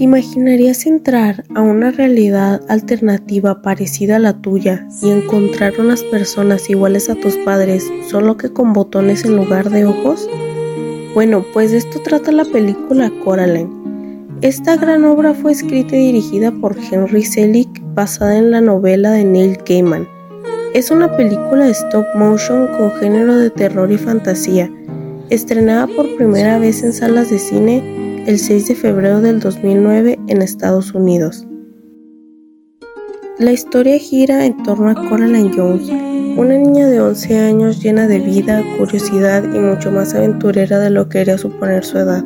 ¿Te imaginarías entrar a una realidad alternativa parecida a la tuya y encontrar unas personas iguales a tus padres, solo que con botones en lugar de ojos? Bueno, pues de esto trata la película Coraline. Esta gran obra fue escrita y dirigida por Henry Selick, basada en la novela de Neil Gaiman. Es una película de stop motion con género de terror y fantasía, estrenada por primera vez en salas de cine el 6 de febrero del 2009 en Estados Unidos. La historia gira en torno a Coraline Jones, una niña de 11 años llena de vida, curiosidad y mucho más aventurera de lo que quería suponer su edad.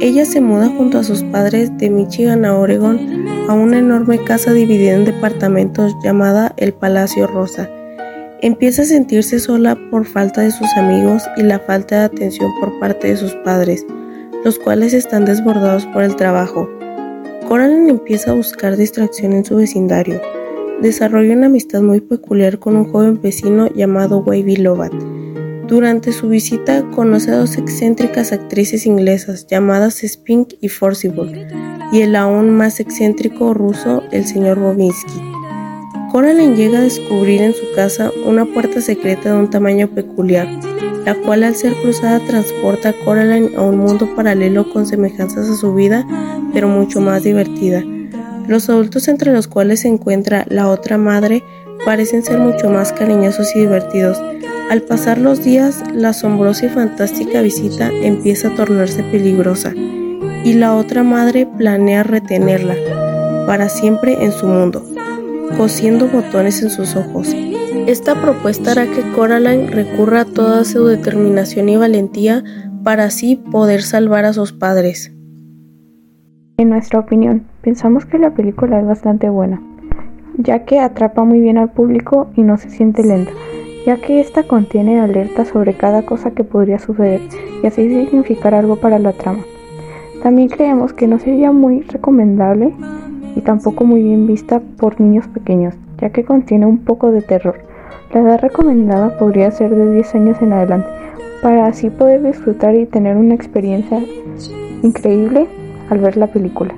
Ella se muda junto a sus padres de Michigan a Oregon a una enorme casa dividida en departamentos llamada el Palacio Rosa. Empieza a sentirse sola por falta de sus amigos y la falta de atención por parte de sus padres los cuales están desbordados por el trabajo. Coraline empieza a buscar distracción en su vecindario. Desarrolla una amistad muy peculiar con un joven vecino llamado Wavy Lovat. Durante su visita conoce a dos excéntricas actrices inglesas llamadas Spink y Forcible, y el aún más excéntrico ruso, el señor Bobinsky. Coraline llega a descubrir en su casa una puerta secreta de un tamaño peculiar, la cual al ser cruzada transporta a Coraline a un mundo paralelo con semejanzas a su vida, pero mucho más divertida. Los adultos entre los cuales se encuentra la otra madre parecen ser mucho más cariñosos y divertidos. Al pasar los días, la asombrosa y fantástica visita empieza a tornarse peligrosa, y la otra madre planea retenerla para siempre en su mundo, cosiendo botones en sus ojos. Esta propuesta hará que Coraline recurra a toda su determinación y valentía para así poder salvar a sus padres. En nuestra opinión, pensamos que la película es bastante buena, ya que atrapa muy bien al público y no se siente lenta, ya que esta contiene alertas sobre cada cosa que podría suceder y así significar algo para la trama. También creemos que no sería muy recomendable y tampoco muy bien vista por niños pequeños, ya que contiene un poco de terror. La edad recomendada podría ser de 10 años en adelante, para así poder disfrutar y tener una experiencia increíble al ver la película.